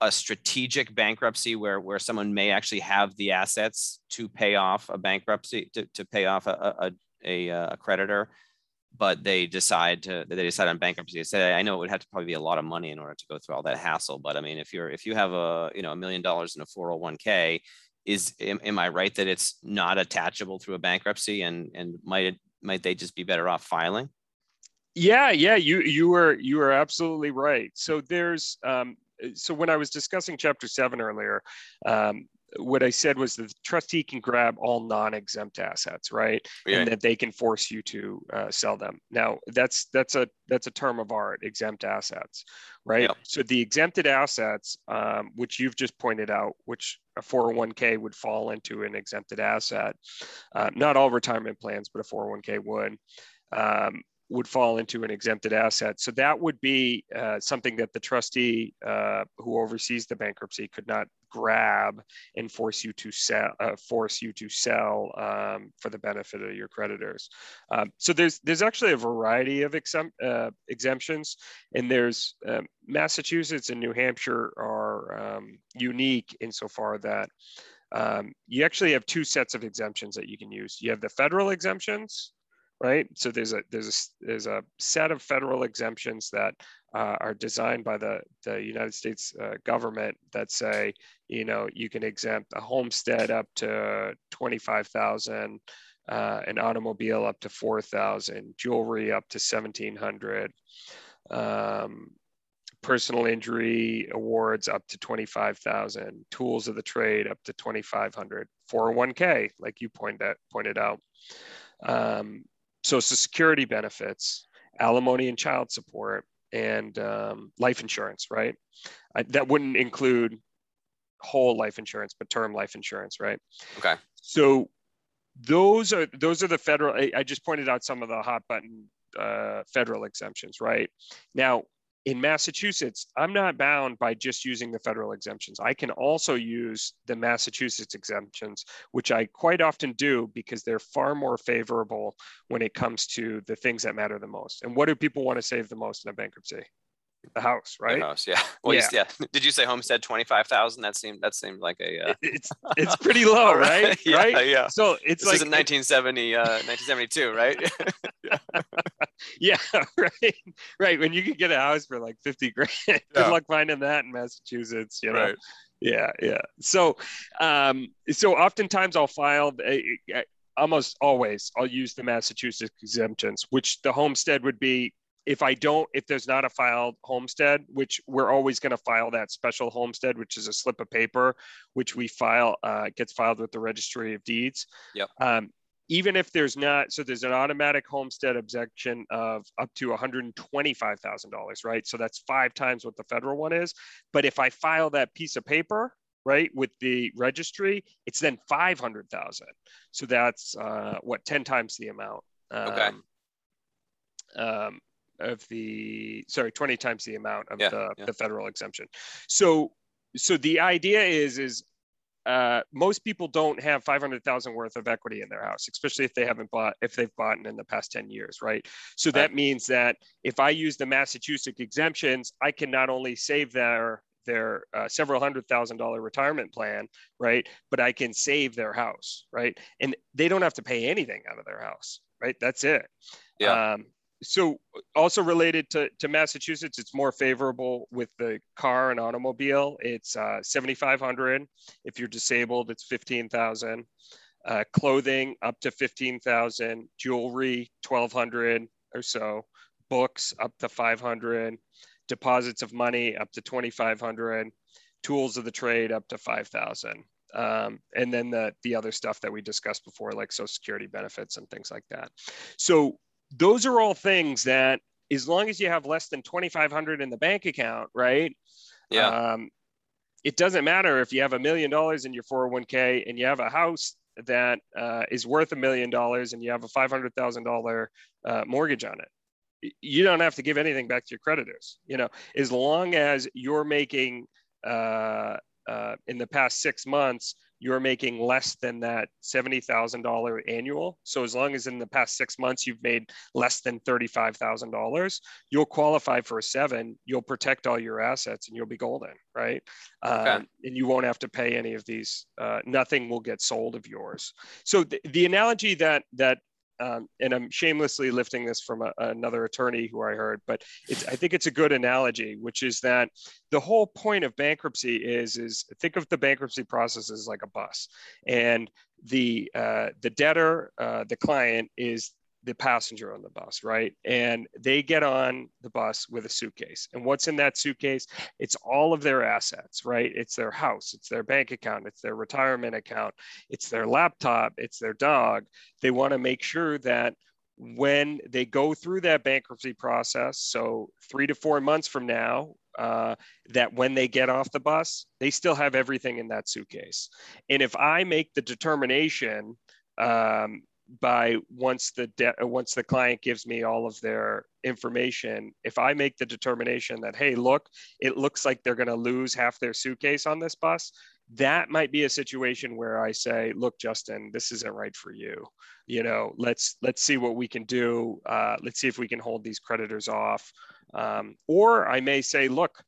Speaker 2: a strategic bankruptcy where where someone may actually have the assets to pay off a bankruptcy to, to pay off a a, a, a creditor but they decide to they decide on bankruptcy. They say, I know it would have to probably be a lot of money in order to go through all that hassle. But I mean, if you're if you have a you know a million dollars in a 401k, is am, am I right that it's not attachable through a bankruptcy and and might it might they just be better off filing?
Speaker 3: Yeah, yeah, you you were you were absolutely right. So there's um, so when I was discussing chapter seven earlier, um, what I said was the trustee can grab all non-exempt assets, right,
Speaker 2: Yeah.
Speaker 3: and that they can force you to uh, sell them. Now that's that's a that's a term of art, exempt assets, right?
Speaker 2: Yep.
Speaker 3: So the exempted assets, um, which you've just pointed out, which a 401k would fall into an exempted asset. Uh, not all retirement plans, but a 401k would. Um, would fall into an exempted asset. So that would be uh, something that the trustee uh, who oversees the bankruptcy could not grab and force you to sell, uh, force you to sell um, for the benefit of your creditors. Um, so there's there's actually a variety of uh, exemptions, and there's um, Massachusetts and New Hampshire are um, unique insofar that um, you actually have two sets of exemptions that you can use. You have the federal exemptions, right? So there's a there's a there's a set of federal exemptions that uh, are designed by the the United States uh, government that say, you know, you can exempt a homestead up to twenty five thousand. Uh, an automobile up to 4,000, jewelry up to 1,700, um, personal injury awards up to 25,000, tools of the trade up to 2,500, 401k, like you pointed out, pointed out. Um, social security benefits, alimony and child support, and um, life insurance, right? I, that wouldn't include whole life insurance, but term life insurance, right?
Speaker 2: Okay.
Speaker 3: So those are those are the federal. I, I just pointed out some of the hot button uh, federal exemptions, right? Now in Massachusetts, I'm not bound by just using the federal exemptions. I can also use the Massachusetts exemptions, which I quite often do because they're far more favorable when it comes to the things that matter the most. And what do people want to save the most in a bankruptcy? The house, right?
Speaker 2: house, yeah. Well, you yeah. Did you say homestead twenty five thousand? That seemed that seemed like a. Uh,
Speaker 3: It's it's pretty low, right?
Speaker 2: yeah,
Speaker 3: right?
Speaker 2: Yeah.
Speaker 3: So it's
Speaker 2: This
Speaker 3: like
Speaker 2: isn't 1970, uh, 1972, right?
Speaker 3: Yeah, right. Right. When you could get a house for like 50 grand. Good
Speaker 2: Yeah.
Speaker 3: luck finding that in Massachusetts, you know.
Speaker 2: right.
Speaker 3: Yeah, yeah. So um so oftentimes I'll file uh, uh, almost always I'll use the Massachusetts exemptions, which the homestead would be if I don't, if there's not a filed homestead, which we're always going to file that special homestead, which is a slip of paper, which we file, uh, gets filed with the registry of deeds.
Speaker 2: Yep.
Speaker 3: Um, even if there's not, so there's an automatic homestead objection of up to $125,000, right? So that's five times what the federal one is. But if I file that piece of paper, right, with the registry, it's then 500,000. So that's uh, what, 10 times the amount.
Speaker 2: Um, okay.
Speaker 3: Um, of the sorry 20 times the amount of
Speaker 2: yeah,
Speaker 3: the,
Speaker 2: yeah.
Speaker 3: the federal exemption so so the idea is is uh, most people don't have 500,000 worth of equity in their house, especially if they haven't bought, if they've bought in the past 10 years, right? So that means that if I use the Massachusetts exemptions, I can not only save their their uh, several hundred thousand dollar retirement plan, right? But I can save their house, right? And they don't have to pay anything out of their house, right? That's it.
Speaker 2: Yeah.
Speaker 3: Um, so also related to, to Massachusetts, it's more favorable with the car and automobile. It's uh, 7,500. If you're disabled, it's 15,000. Uh, clothing up to 15,000. Jewelry 1,200 or so. Books up to 500. Deposits of money up to 2,500. Tools of the trade up to 5,000. Um, and then the the other stuff that we discussed before, like Social Security benefits and things like that. So those are all things that as long as you have less than 2500 in the bank account right?
Speaker 2: Yeah.
Speaker 3: Um, it doesn't matter if you have a million dollars in your 401k and you have a house that uh, is worth a million dollars and you have a $500000 uh, mortgage on it. You don't have to give anything back to your creditors you know? As long as you're making uh, uh in the past six months you're making less than that $70,000 annual. So as long as in the past six months you've made less than $35,000, you'll qualify for a seven. You'll protect all your assets and you'll be golden, right?
Speaker 2: Okay.
Speaker 3: Um, and you won't have to pay any of these. Uh, nothing will get sold of yours. So th- the analogy that that um, and I'm shamelessly lifting this from a, another attorney who I heard, but I think it's a good analogy, which is that the whole point of bankruptcy is is think of the bankruptcy process as like a bus, and the uh, the debtor, uh, the client, is the passenger on the bus, right? And they get on the bus with a suitcase. And what's in that suitcase? It's all of their assets, right? It's their house, it's their bank account, it's their retirement account, it's their laptop, it's their dog. They want to make sure that when they go through that bankruptcy process, so three to four months from now, uh, that when they get off the bus, they still have everything in that suitcase. And if I make the determination um, by once the de- uh, once the client gives me all of their information if i make the determination that hey look it looks like they're going to lose half their suitcase on this bus that might be a situation where i say look justin this isn't right for you. You know let's let's see what we can do. Uh, let's see if we can hold these creditors off. Um, or i may say look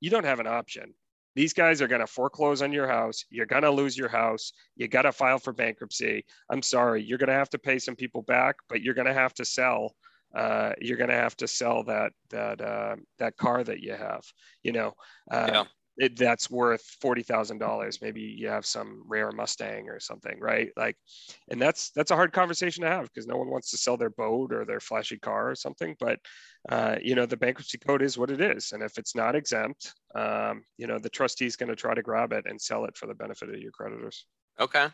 Speaker 3: you don't have an option these guys are going to foreclose on your house. You're going to lose your house. You got to file for bankruptcy. I'm sorry, you're going to have to pay some people back, but you're going to have to sell. Uh, you're going to have to sell that that uh, that car that you have. You know, uh,
Speaker 2: yeah.
Speaker 3: It, that's worth forty thousand dollars. Maybe you have some rare Mustang or something, right? Like, and that's that's a hard conversation to have because no one wants to sell their boat or their flashy car or something. But uh, you know, the bankruptcy code is what it is. And if it's not exempt, um, you know, the trustee is going to try to grab it and sell it for the benefit of your creditors.
Speaker 2: Okay.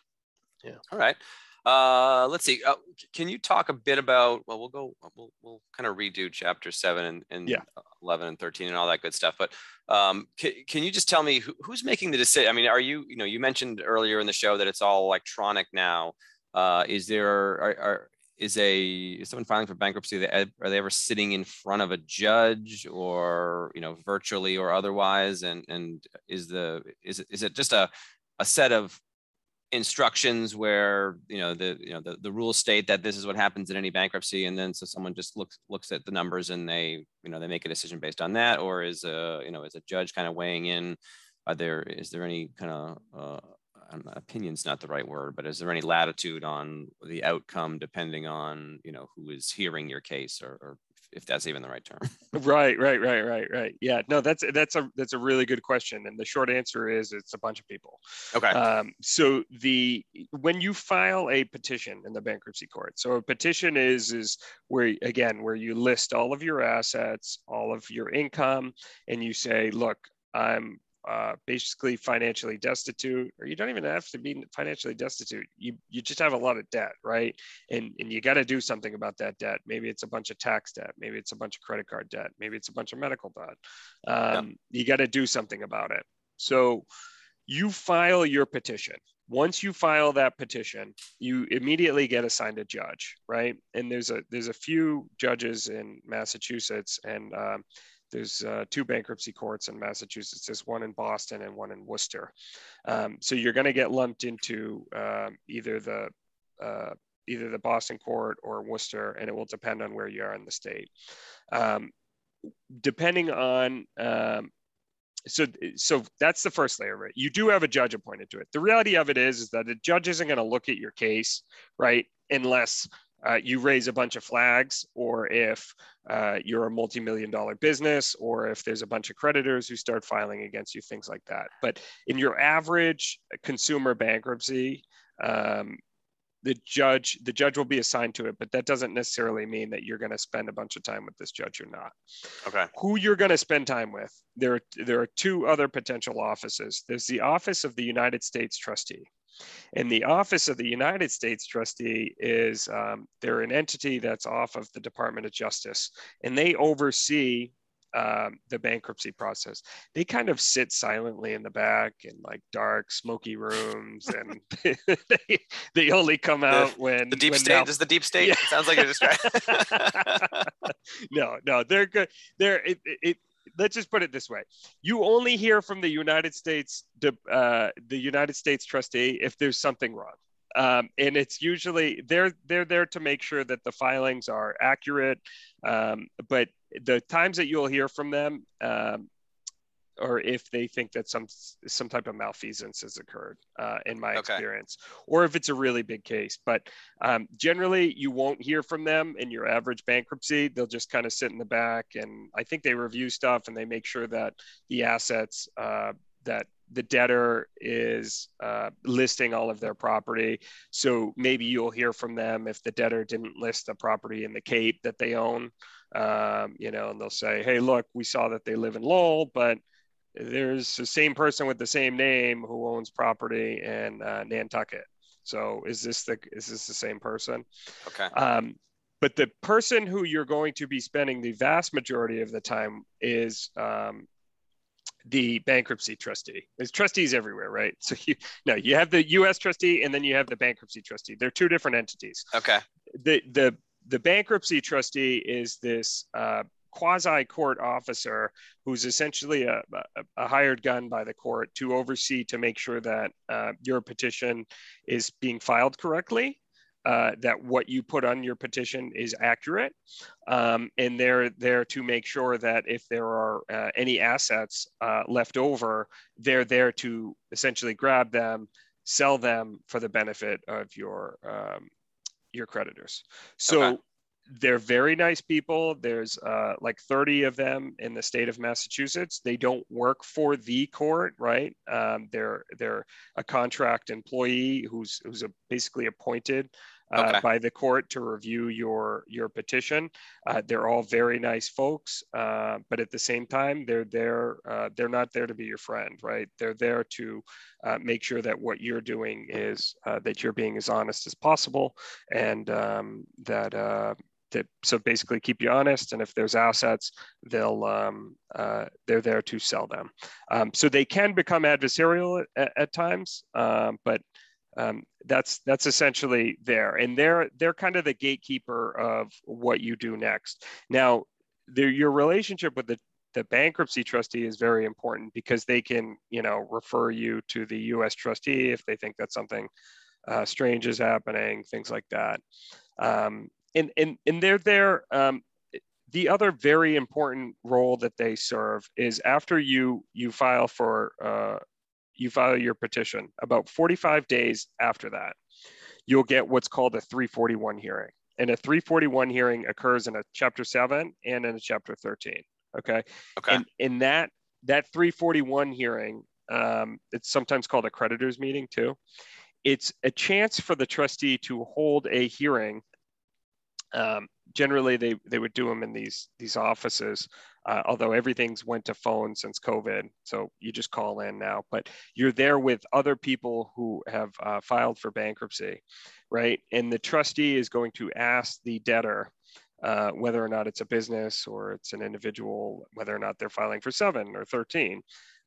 Speaker 3: Yeah.
Speaker 2: All right. Uh, let's see. Uh, can you talk a bit about? Well, we'll go. We'll, we'll kind of redo chapter seven and, and
Speaker 3: yeah.
Speaker 2: eleven and thirteen and all that good stuff. But um, can, can you just tell me who, who's making the decision? I mean, are you? You know, you mentioned earlier in the show that it's all electronic now. Uh, is there are, are is a is someone filing for bankruptcy are they ever sitting in front of a judge or you know virtually or otherwise and and is the is it is it just a a set of instructions where you know the you know the, the rules state that this is what happens in any bankruptcy and then so someone just looks looks at the numbers and they you know they make a decision based on that? Or is a you know is a judge kind of weighing in? Are there is there any kind of uh, opinion's not the right word, but is there any latitude on the outcome depending on you know who is hearing your case or, or if that's even the right term.
Speaker 3: right, right, right, right, right. Yeah, no, that's that's a that's a really good question, and the short answer is it's a bunch of people.
Speaker 2: Okay.
Speaker 3: Um, so the when you file a petition in the bankruptcy court, so a petition is is where again where you list all of your assets, all of your income, and you say, look, I'm uh, basically financially destitute, or you don't even have to be financially destitute. You you just have a lot of debt, right? And and you got to do something about that debt. Maybe it's a bunch of tax debt. Maybe it's a bunch of credit card debt. Maybe it's a bunch of medical debt. Um, yeah. You got to do something about it. So you file your petition. Once you file that petition, you immediately get assigned a judge, right? And there's a there's a few judges in Massachusetts, and um, there's uh, two bankruptcy courts in Massachusetts. There's one in Boston and one in Worcester. Um, so you're going to get lumped into um, either the uh, either the Boston court or Worcester, and it will depend on where you are in the state. Um, depending on um, so so that's the first layer of it. You do have a judge appointed to it. The reality of it is is that the judge isn't going to look at your case, right, unless uh, you raise a bunch of flags, or if uh, you're a multi-million dollar business, or if there's a bunch of creditors who start filing against you, things like that. But in your average consumer bankruptcy, um, the judge the judge will be assigned to it, but that doesn't necessarily mean that you're going to spend a bunch of time with this judge or not.
Speaker 2: Okay.
Speaker 3: Who you're going to spend time with? There there are two other potential offices. There's the office of the United States Trustee. And the Office of the United States Trustee is um, they're an entity that's off of the Department of Justice, and they oversee um, the bankruptcy process. They kind of sit silently in the back in like dark, smoky rooms, and they, they only come out
Speaker 2: the,
Speaker 3: when
Speaker 2: the deep
Speaker 3: when
Speaker 2: state.
Speaker 3: Now,
Speaker 2: is the deep state. Yeah. It sounds like you're describing.
Speaker 3: no, no, they're good. They're it, it, let's just put it this way: you only hear from the United States, uh, the United States trustee, if there's something wrong. Um, and it's usually they're they're there to make sure that the filings are accurate. Um, but the times that you'll hear from them, um, or if they think that some some type of malfeasance has occurred uh, in my okay. experience or if it's a really big case but um, generally you won't hear from them in your average bankruptcy they'll just kind of sit in the back and i think they review stuff and they make sure that the assets uh, that the debtor is uh, listing all of their property. So maybe you'll hear from them if the debtor didn't list the property in the Cape that they own, um, you know, and they'll say, hey, look, we saw that they live in Lowell, but there's the same person with the same name who owns property in uh, Nantucket. So is this the is this the same person?
Speaker 2: Okay.
Speaker 3: Um, but the person who you're going to be spending the vast majority of the time is um, the bankruptcy trustee. There's trustees everywhere, right? So you no, you have the U.S. trustee and then you have the bankruptcy trustee. They're two different entities.
Speaker 2: Okay.
Speaker 3: The the the bankruptcy trustee is this uh, quasi court officer who's essentially a, a, hired gun by the court to oversee to make sure that uh, your petition is being filed correctly. Uh, that what you put on your petition is accurate, um, and they're there to make sure that if there are uh, any assets uh, left over, they're there to essentially grab them, sell them for the benefit of your um, your creditors. So okay they're very nice people. There's uh, like 30 of them in the state of Massachusetts. They don't work for the court, right? Um, they're they're a contract employee who's who's a, basically appointed uh, okay. by the court to review your your petition. Uh, they're all very nice folks, uh, but at the same time, they're there. Uh, they're not there to be your friend, right? They're there to uh, make sure that what you're doing is that you're being as honest as possible, and um, that to so basically keep you honest and if there's assets they'll um, uh, they're there to sell them. Um, so they can become adversarial at, at times um, but um, that's that's essentially there. And they're they're kind of the gatekeeper of what you do next. Now your relationship with the the bankruptcy trustee is very important because they can you know refer you to the us trustee if they think that something uh, strange is happening things like that. Um, and and and they're there. Um, the other very important role that they serve is after you you file for uh, you file your petition. About 45 days after that, you'll get what's called a 341 hearing. and a 341 hearing occurs in a chapter 7 and in a chapter 13 okay
Speaker 2: Okay.
Speaker 3: and in that that 341 hearing um, it's sometimes called a creditors meeting too it's a chance for the trustee to hold a hearing um, generally they they would do them in these these offices uh, although everything's went to phone since covid so you just call in now. But you're there with other people who have uh, filed for bankruptcy right? And the trustee is going to ask the debtor uh, whether or not it's a business or it's an individual whether or not they're filing for 7 or 13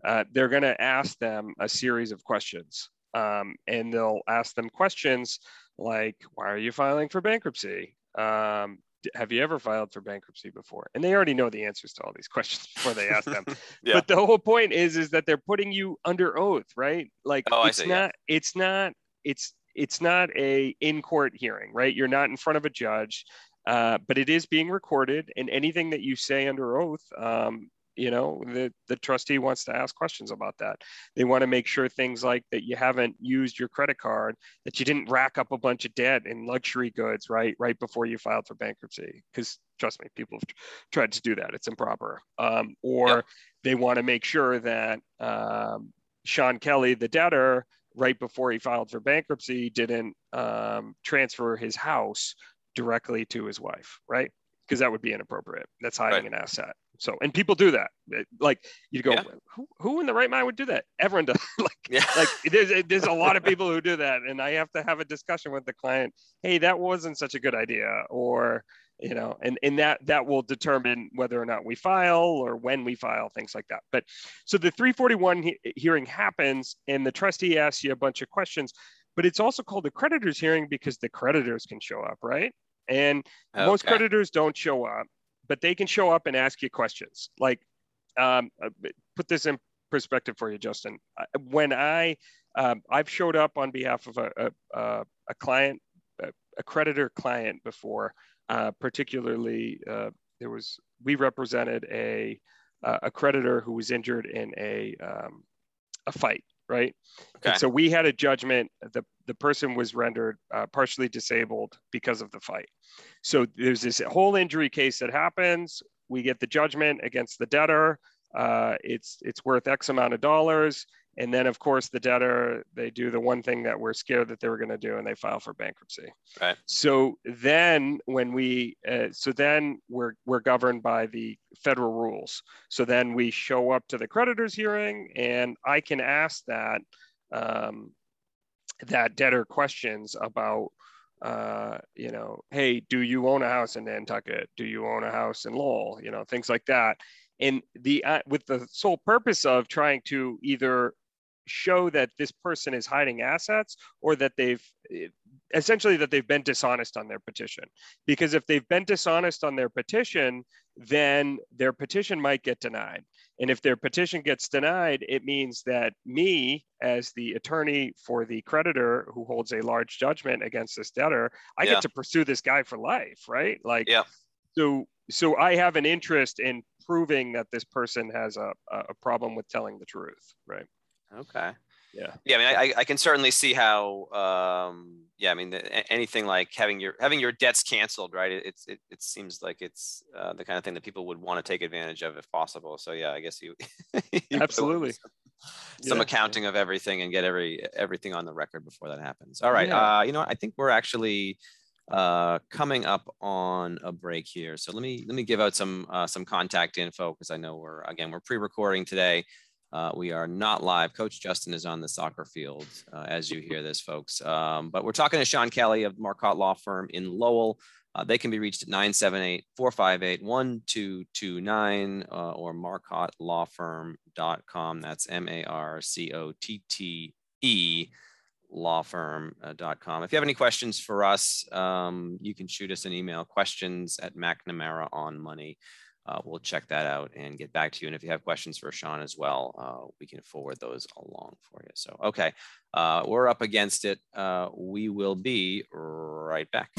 Speaker 3: uh, they're going to ask them a series of questions um, and they'll ask them questions like why are you filing for bankruptcy um, have you ever filed for bankruptcy before? And they already know the answers to all these questions before they ask them.
Speaker 2: Yeah.
Speaker 3: But the whole point is, is that they're putting you under oath, right? Like
Speaker 2: Oh,
Speaker 3: it's
Speaker 2: see,
Speaker 3: not,
Speaker 2: yeah.
Speaker 3: it's not, it's it's not a in court hearing, right? You're not in front of a judge, uh, but it is being recorded, and anything that you say under oath, um, you know, the the trustee wants to ask questions about that. They want to make sure things like that you haven't used your credit card, that you didn't rack up a bunch of debt in luxury goods, right, right before you filed for bankruptcy. Because trust me, people have tried to do that. It's improper. Um, or
Speaker 2: Yep.
Speaker 3: they want to make sure that um, Sean Kelly, the debtor, right before he filed for bankruptcy, didn't um, transfer his house directly to his wife, right? Because that would be inappropriate. That's hiding an asset. So, and people do that. Like you go,
Speaker 2: Yeah.
Speaker 3: who, who in the right mind would do that? Everyone does. like,
Speaker 2: Yeah.
Speaker 3: like there's there's a lot of people who do that, and I have to have a discussion with the client. Hey, that wasn't such a good idea, or you know, and and that that will determine whether or not we file or when we file, things like that. But so the 341 he- hearing happens, and the trustee asks you a bunch of questions, but it's also called the creditors hearing because the creditors can show up, right? And most creditors don't show up, but they can show up and ask you questions. Like, um, uh, put this in perspective for you, Justin. When I um, I've showed up on behalf of a a, a, client, a, creditor client before, uh, particularly uh, there was we represented a a creditor who was injured in a um, a fight, right?
Speaker 2: Okay.
Speaker 3: And so we had a judgment. The the person was rendered uh, partially disabled because of the fight. So there's this whole injury case that happens. We get the judgment against the debtor. Uh, it's it's worth X amount of dollars. And then of course the debtor they do the one thing that we're scared that they were going to do, and they file for bankruptcy.
Speaker 2: Right.
Speaker 3: So then when we uh, so then we're we're governed by the federal rules. So then we show up to the creditors hearing, and I can ask that um, that debtor questions about uh, you know, hey, do you own a house in Nantucket? Do you own a house in Lowell? You know, things like that. And the uh, with the sole purpose of trying to either show that this person is hiding assets or that they've eh, essentially that they've been dishonest on their petition because if they've been dishonest on their petition then their petition might get denied and if their petition gets denied it means that me as the attorney for the creditor who holds a large judgment against this debtor i
Speaker 2: Yeah.
Speaker 3: get to pursue this guy for life right like
Speaker 2: Yeah.
Speaker 3: so so i have an interest in proving that this person has a, a problem with telling the truth right
Speaker 2: Okay.
Speaker 3: yeah
Speaker 2: Yeah, I mean, I, I- can certainly see how. Um, yeah, I mean, the, anything like having your having your debts canceled, right? It, it's it, it seems like it's uh, the kind of thing that people would want to take advantage of if possible. So yeah, I guess you. you
Speaker 3: Absolutely.
Speaker 2: Some, some
Speaker 3: Yeah.
Speaker 2: accounting of everything and get every everything on the record before that happens. All right.
Speaker 3: Yeah.
Speaker 2: Uh, you know. I think we're actually uh coming up on a break here so let me let me give out some uh some contact info because i know we're again we're pre-recording today uh, we are not live. Coach Justin is on the soccer field uh, as you hear this, folks. Um, but we're talking to Sean Kelly of Marcotte Law Firm in Lowell. Uh, they can be reached at 978 458 1229 uh, or marcottelawfirm.com. That's M A R C O T T E lawfirm.com. If you have any questions for us, um, you can shoot us an email questions at McNamara on money uh, we'll check that out and get back to you. And if you have questions for Sean as well, uh, we can forward those along for you. So, okay, uh, we're up against it. Uh, we will be right back.